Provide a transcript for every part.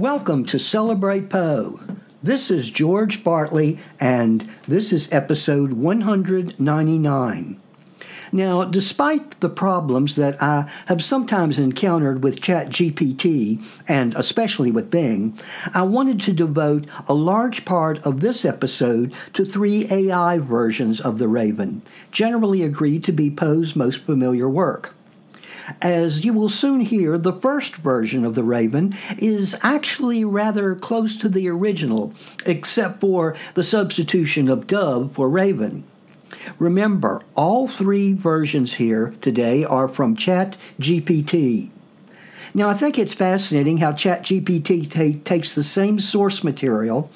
Welcome to Celebrate Poe. This is George Bartley, and this is episode 199. Now, despite the problems that I have sometimes encountered with ChatGPT, and especially with Bing, I wanted to devote a large part of this episode to three AI versions of The Raven, generally agreed to be Poe's most familiar work. As you will soon hear, the first version of The Raven is actually rather close to the original, except for the substitution of dove for raven. Remember, all three versions here today are from ChatGPT. Now, I think it's fascinating how ChatGPT ta- takes the same source material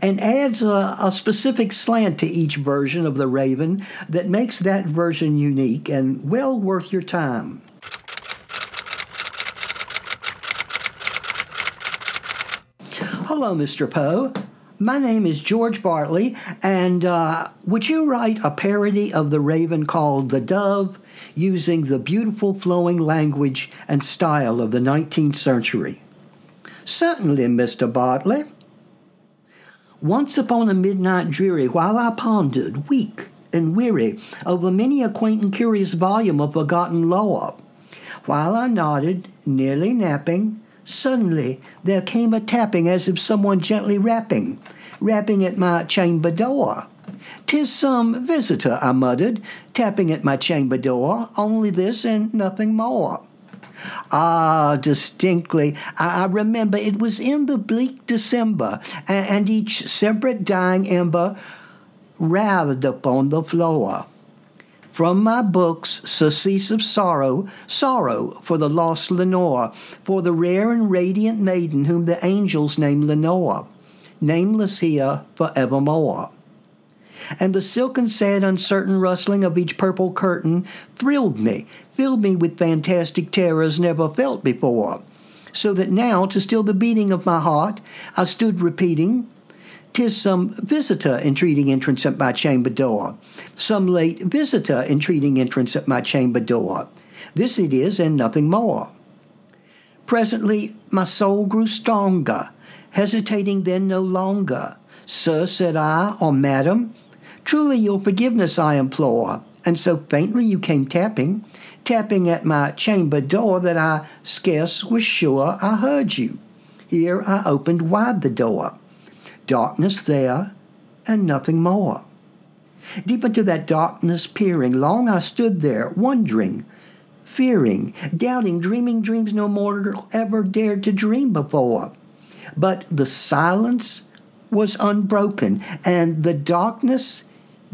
and adds a, a, specific slant to each version of the Raven that makes that version unique and well worth your time. Hello, Mr. Poe. My name is George Bartley, and uh, would you write a parody of The Raven called The Dove using the beautiful flowing language and style of the 19th century? Certainly, Mr. Bartley. Once upon a midnight dreary, while I pondered, weak and weary, over many a quaint and curious volume of forgotten lore, while I nodded, nearly napping, Suddenly there came a tapping as of someone gently rapping, rapping at my chamber door. "'Tis some visitor,' I muttered, tapping at my chamber door, only this and nothing more. Ah, distinctly, I remember it was in the bleak December, and each separate dying ember writhed upon the floor. From my books, surcease of sorrow, sorrow for the lost Lenore, for the rare and radiant maiden whom the angels name Lenore, nameless here for evermore. And the silken, sad, uncertain rustling of each purple curtain thrilled me, filled me with fantastic terrors never felt before. So that now, to still the beating of my heart, I stood repeating, 'Tis some visitor entreating entrance at my chamber door, some late visitor entreating entrance at my chamber door. This it is, and nothing more. Presently my soul grew stronger, hesitating then no longer. Sir, said I, or madam, truly your forgiveness I implore. And so faintly you came tapping, tapping at my chamber door, that I scarce was sure I heard you. Here I opened wide the door darkness there, and nothing more. Deep into that darkness peering, long I stood there, wondering, fearing, doubting, dreaming dreams no mortal ever dared to dream before. But the silence was unbroken, and the darkness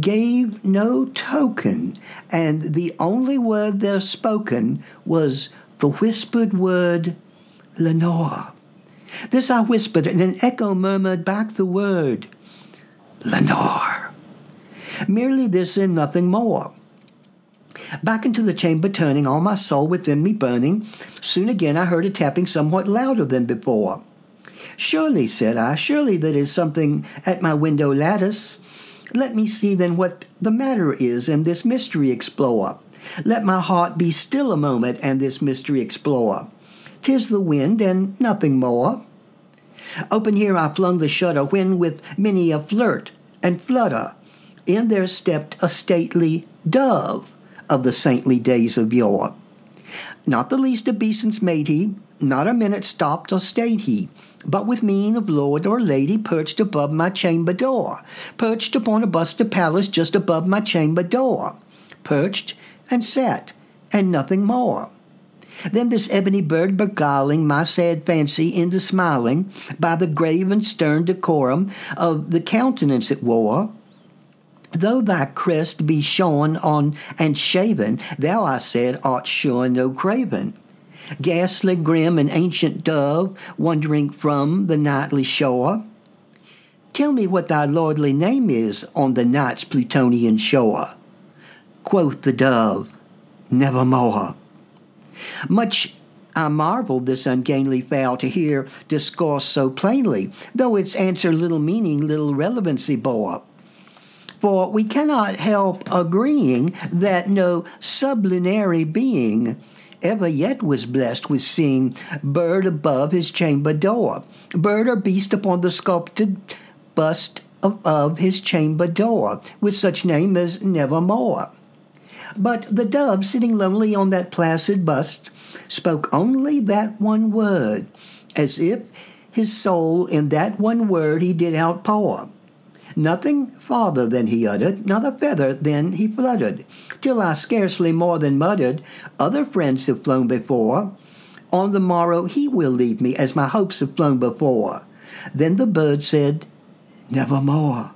gave no token, and the only word there spoken was the whispered word, Lenore. This I whispered, and an echo murmured back the word, Lenore. Merely this and nothing more. Back into the chamber turning, all my soul within me burning, soon again I heard a tapping somewhat louder than before. Surely, said I, surely that is something at my window lattice. Let me see then what the matter is, and this mystery explore. Let my heart be still a moment, and this mystery explore. 'Tis the wind and nothing more. Open here I flung the shutter, when with many a flirt and flutter, in there stepped a stately dove of the saintly days of yore. Not the least obeisance made he, not a minute stopped or stayed he, but with mien of lord or lady perched above my chamber door, perched upon a bust of Pallas just above my chamber door, perched and sat, and nothing more. Then this ebony bird beguiling my sad fancy into smiling by the grave and stern decorum of the countenance it wore. Though thy crest be shorn on and shaven, thou, I said, art sure no craven. Ghastly, grim, and ancient dove, wandering from the nightly shore. Tell me what thy lordly name is on the night's Plutonian shore. Quoth the dove, Nevermore. Much I marveled this ungainly fowl to hear discourse so plainly, though its answer little meaning, little relevancy bore. For we cannot help agreeing that no sublunary being ever yet was blessed with seeing bird above his chamber door, bird or beast upon the sculptured bust of his chamber door, with such name as Nevermore. But the dove, sitting lonely on that placid bust, spoke only that one word, as if his soul in that one word he did outpour. Nothing farther than he uttered, not a feather then he fluttered, till I scarcely more than muttered, Other friends have flown before. On the morrow he will leave me, as my hopes have flown before. Then the bird said, Nevermore.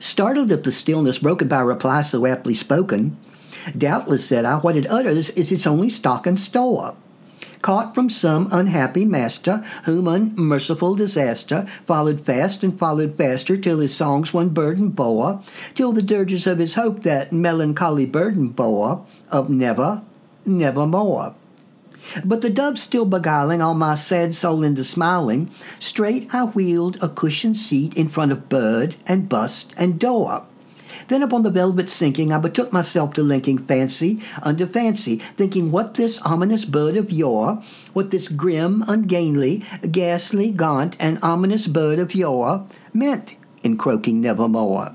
Startled at the stillness broken by a reply so aptly spoken, doubtless, said I, what it utters is its only stock and store caught from some unhappy master, whom unmerciful disaster followed fast and followed faster, till his songs one burden bore, till the dirges of his hope that melancholy burden bore, of never, nevermore. But the dove still beguiling all my sad soul into smiling, straight I wheeled a cushioned seat in front of bird and bust and door. Then upon the velvet sinking, I betook myself to linking fancy unto fancy, thinking what this ominous bird of yore, what this grim, ungainly, ghastly, gaunt, and ominous bird of yore meant in croaking nevermore.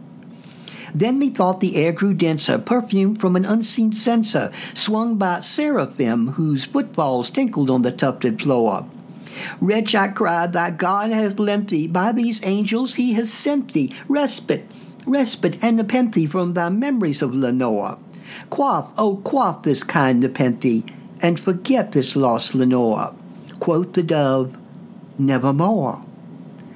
Then methought the air grew denser, perfumed from an unseen censer, swung by seraphim whose footfalls tinkled on the tufted floor. Wretch, I cried, thy God hath lent thee, by these angels he hath sent thee, respite, respite and nepenthe from thy memories of Lenore. Quaff, oh, quaff this kind nepenthe, and forget this lost Lenore. Quoth the dove, Nevermore.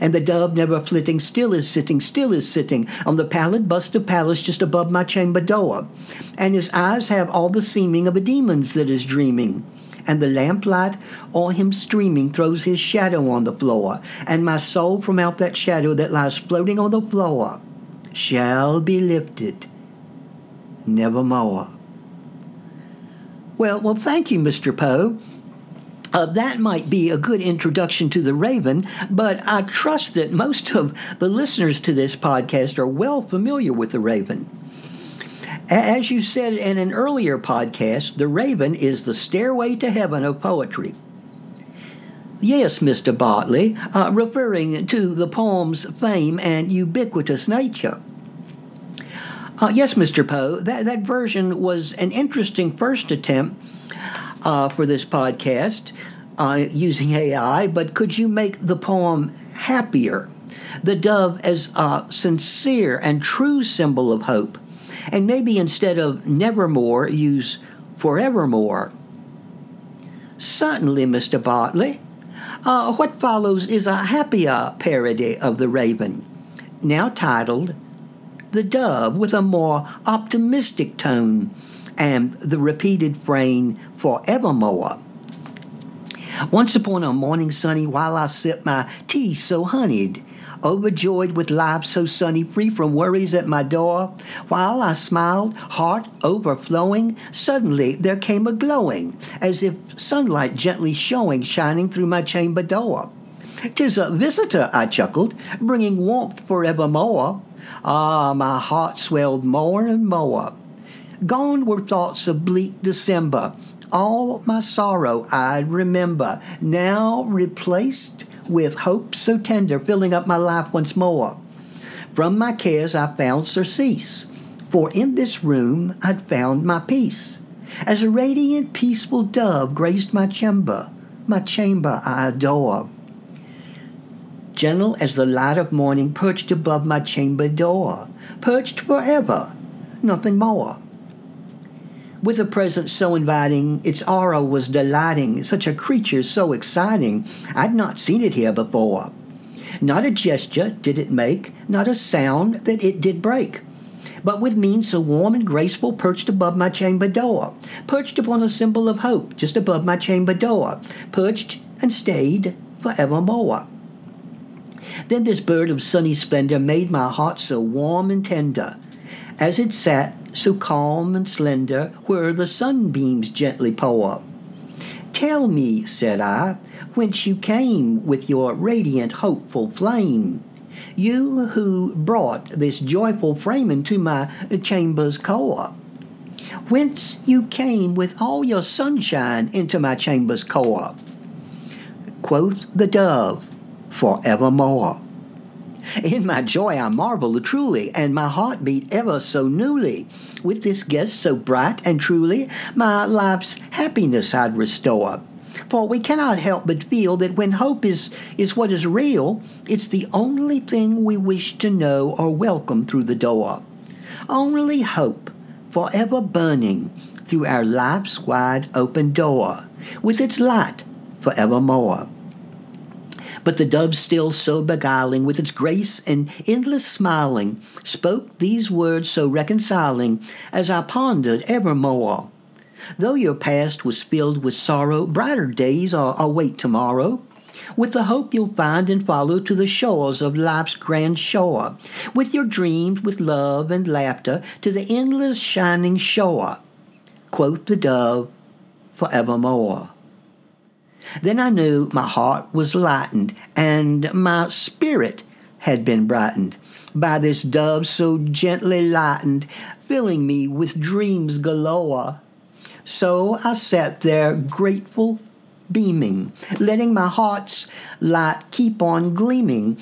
And the dove, never flitting, still is sitting, still is sitting on the pallid bust of Pallas just above my chamber door. And his eyes have all the seeming of a demon's that is dreaming and the lamplight on him streaming throws his shadow on the floor, and my soul from out that shadow that lies floating on the floor shall be lifted nevermore. Well, well, thank you, Mr. Poe. Uh, that might be a good introduction to the Raven, but I trust that most of the listeners to this podcast are well familiar with the Raven. As you said in an earlier podcast, The Raven is the stairway to heaven of poetry. Yes, Mr. Bartley, uh, referring to the poem's fame and ubiquitous nature. Uh, yes, Mr. Poe, that, that version was an interesting first attempt uh, for this podcast uh, using AI, but could you make the poem happier? The dove as a sincere and true symbol of hope and maybe instead of nevermore, use forevermore. Certainly, Mr. Bartley. Uh, what follows is a happier parody of The Raven, now titled The Dove, with a more optimistic tone and the repeated frame forevermore. Once upon a morning sunny, while I sip my tea so honeyed, overjoyed with life so sunny, free from worries at my door. While I smiled, heart overflowing, suddenly there came a glowing, as if sunlight gently showing, shining through my chamber door. Tis a visitor, I chuckled, bringing warmth forevermore. Ah, my heart swelled more and more. Gone were thoughts of bleak December. All my sorrow I'd remember, now replaced with hope so tender, filling up my life once more. From my cares I found surcease, for in this room I'd found my peace. As a radiant, peaceful dove graced my chamber, my chamber I adore. Gentle as the light of morning perched above my chamber door, perched forever, nothing more. With a presence so inviting, its aura was delighting, such a creature so exciting, I'd not seen it here before. Not a gesture did it make, not a sound that it did break. But with mien so warm and graceful, perched above my chamber door, perched upon a symbol of hope, just above my chamber door, perched and stayed for evermore. Then this bird of sunny splendor made my heart so warm and tender, as it sat so calm and slender, where the sunbeams gently pour. Tell me, said I, whence you came with your radiant, hopeful flame you who brought this joyful frame into my chamber's core. Whence you came with all your sunshine into my chamber's core. Quoth the dove, forevermore. In my joy I marvel truly, and my heart beat ever so newly. With this guest so bright and truly, my life's happiness I'd restore. For we cannot help but feel that when hope is, is what is real, it's the only thing we wish to know or welcome through the door. Only hope, forever burning through our life's wide open door, with its light forevermore. But the dove still so beguiling, with its grace and endless smiling, spoke these words so reconciling, as I pondered evermore. Though your past was filled with sorrow, brighter days are await tomorrow. With the hope you'll find and follow to the shores of life's grand shore. With your dreams, with love and laughter, to the endless shining shore. Quoth the dove, forevermore. Then I knew my heart was lightened, and my spirit had been brightened by this dove so gently lightened, filling me with dreams galore. So I sat there grateful, beaming, letting my heart's light keep on gleaming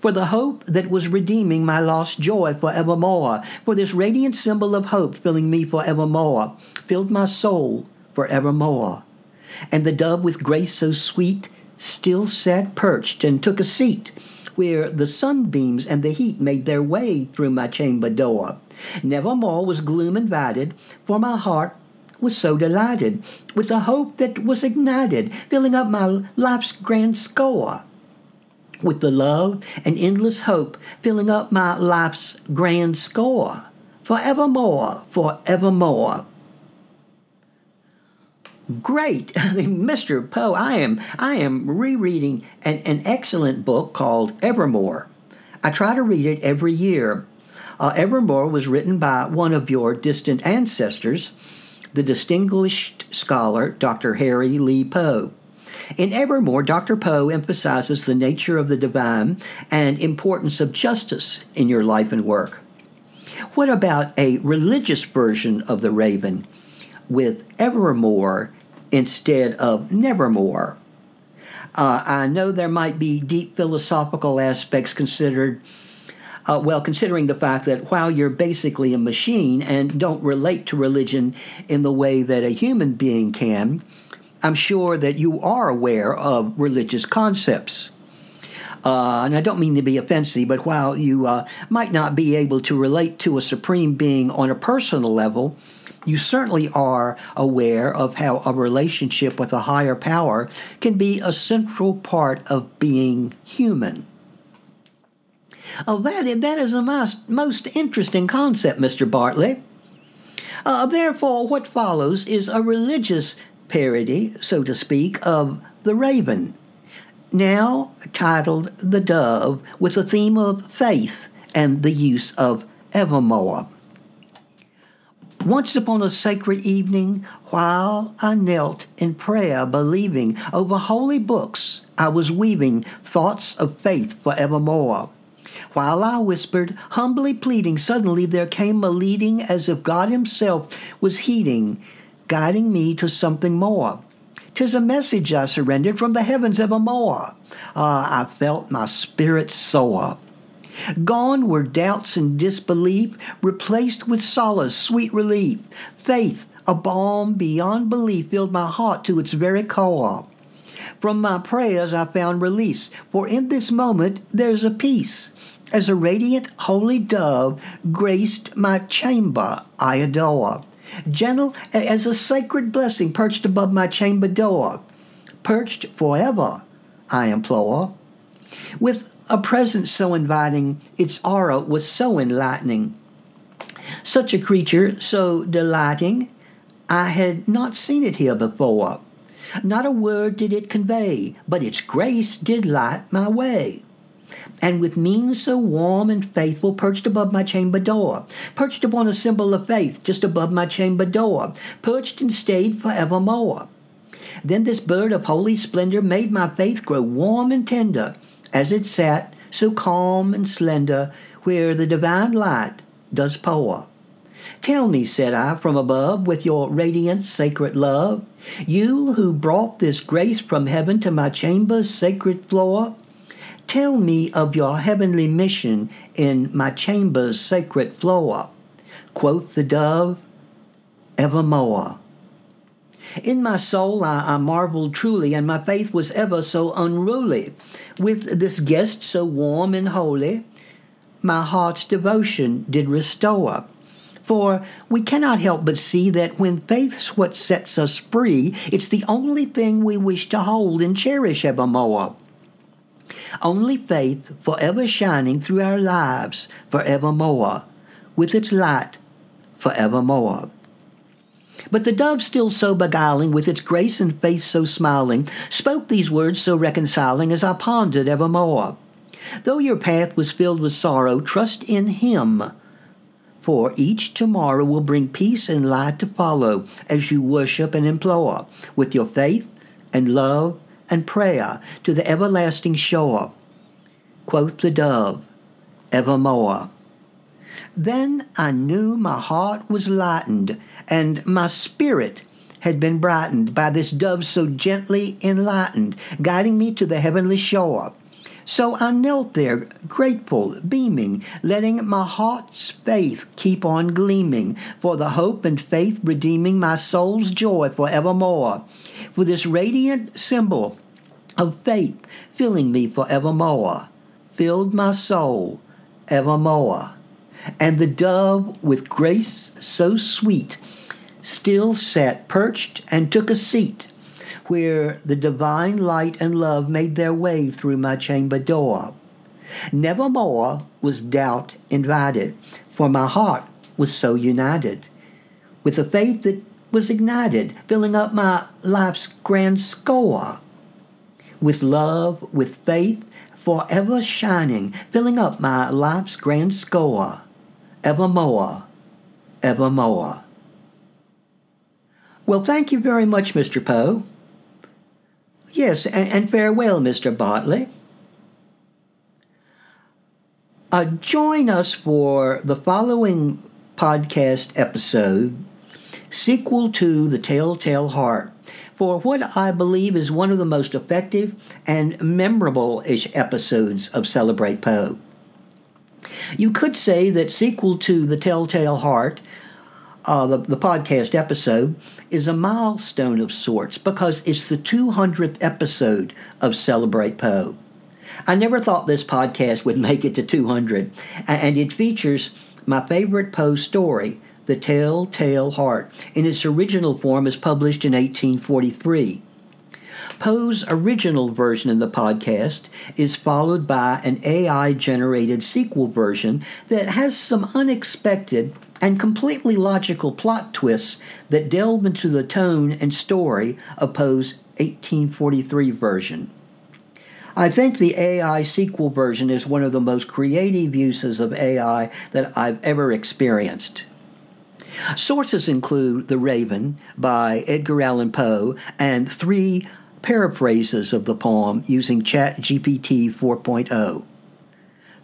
for the hope that was redeeming my lost joy forevermore, for this radiant symbol of hope filling me forevermore, filled my soul forevermore. And the dove with grace so sweet still sat perched and took a seat where the sunbeams and the heat made their way through my chamber door. Nevermore was gloom invited, for my heart was so delighted with the hope that was ignited, filling up my life's grand score. With the love and endless hope filling up my life's grand score. Forevermore, forevermore. Great, Mr. Poe. I am I am rereading an, an excellent book called Evermore. I try to read it every year. Uh, Evermore was written by one of your distant ancestors, the distinguished scholar Dr. Harry Lee Poe. In Evermore, Dr. Poe emphasizes the nature of the divine and importance of justice in your life and work. What about a religious version of the raven with evermore instead of nevermore? Uh, I know there might be deep philosophical aspects considered uh, well, considering the fact that while you're basically a machine and don't relate to religion in the way that a human being can, I'm sure that you are aware of religious concepts. Uh, and I don't mean to be offensive, but while you uh, might not be able to relate to a supreme being on a personal level, you certainly are aware of how a relationship with a higher power can be a central part of being human. Oh, that, that is a most, most interesting concept, Mr. Bartley. Uh, therefore, what follows is a religious parody, so to speak, of The Raven, now titled The Dove, with a theme of faith and the use of evermore. Once upon a sacred evening, while I knelt in prayer, believing over holy books, I was weaving thoughts of faith forevermore While I whispered, humbly pleading, suddenly there came a leading as if God Himself was heeding, guiding me to something more. 'Tis a message I surrendered from the heavens evermore. Ah, I felt my spirit soar. Gone were doubts and disbelief, replaced with solace, sweet relief. Faith, a balm beyond belief, filled my heart to its very core. From my prayers I found release, for in this moment there's a peace. As a radiant holy dove graced my chamber I adore. Gentle as a sacred blessing perched above my chamber door. Perched forever, I implore. With a presence so inviting, its aura was so enlightening. Such a creature, so delighting, I had not seen it here before. Not a word did it convey, but its grace did light my way. And with mien so warm and faithful, perched above my chamber door, perched upon a symbol of faith just above my chamber door, perched and stayed forevermore. Then this bird of holy splendor made my faith grow warm and tender, as it sat, so calm and slender, where the divine light does pour. Tell me, said I, from above, with your radiant sacred love, you who brought this grace from heaven to my chamber's sacred floor, tell me of your heavenly mission in my chamber's sacred floor. Quoth the dove, evermore. In my soul I, I, marveled truly, and my faith was ever so unruly. With this guest so warm and holy, my heart's devotion did restore. For we cannot help but see that when faith's what sets us free, it's the only thing we wish to hold and cherish evermore. Only faith forever shining through our lives forevermore, with its light forevermore. But the dove, still so beguiling, with its grace and face so smiling, spoke these words so reconciling as I pondered evermore. Though your path was filled with sorrow, trust in Him for each tomorrow will bring peace and light to follow as you worship and implore with your faith and love and prayer to the everlasting shore. Quoth the dove, evermore. Then I knew my heart was lightened, and my spirit had been brightened by this dove so gently enlightened, guiding me to the heavenly shore. So I knelt there, grateful, beaming, letting my heart's faith keep on gleaming, for the hope and faith redeeming my soul's joy forevermore. For this radiant symbol of faith filling me forevermore, filled my soul evermore. And the dove with grace so sweet still sat perched and took a seat where the divine light and love made their way through my chamber door. Nevermore was doubt invited, for my heart was so united with a faith that was ignited, filling up my life's grand score. With love, with faith, forever shining, filling up my life's grand score, evermore, evermore. Well, thank you very much, Mr. Poe. Yes, and, and farewell, Mr. Bartley. Uh, join us for the following podcast episode, sequel to The Telltale Heart, for what I believe is one of the most effective and memorable ish episodes of Celebrate Poe. You could say that sequel to The Telltale Heart uh, the, the podcast episode is a milestone of sorts because it's the 200th episode of Celebrate Poe. I never thought this podcast would make it to 200, and it features my favorite Poe story, The Telltale Heart, in its original form as published in 1843. Poe's original version in the podcast is followed by an AI generated sequel version that has some unexpected and completely logical plot twists that delve into the tone and story of Poe's 1843 version. I think the AI sequel version is one of the most creative uses of AI that I've ever experienced. Sources include The Raven by Edgar Allan Poe and three paraphrases of the poem using ChatGPT 4.0.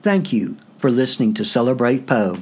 Thank you for listening to Celebrate Poe.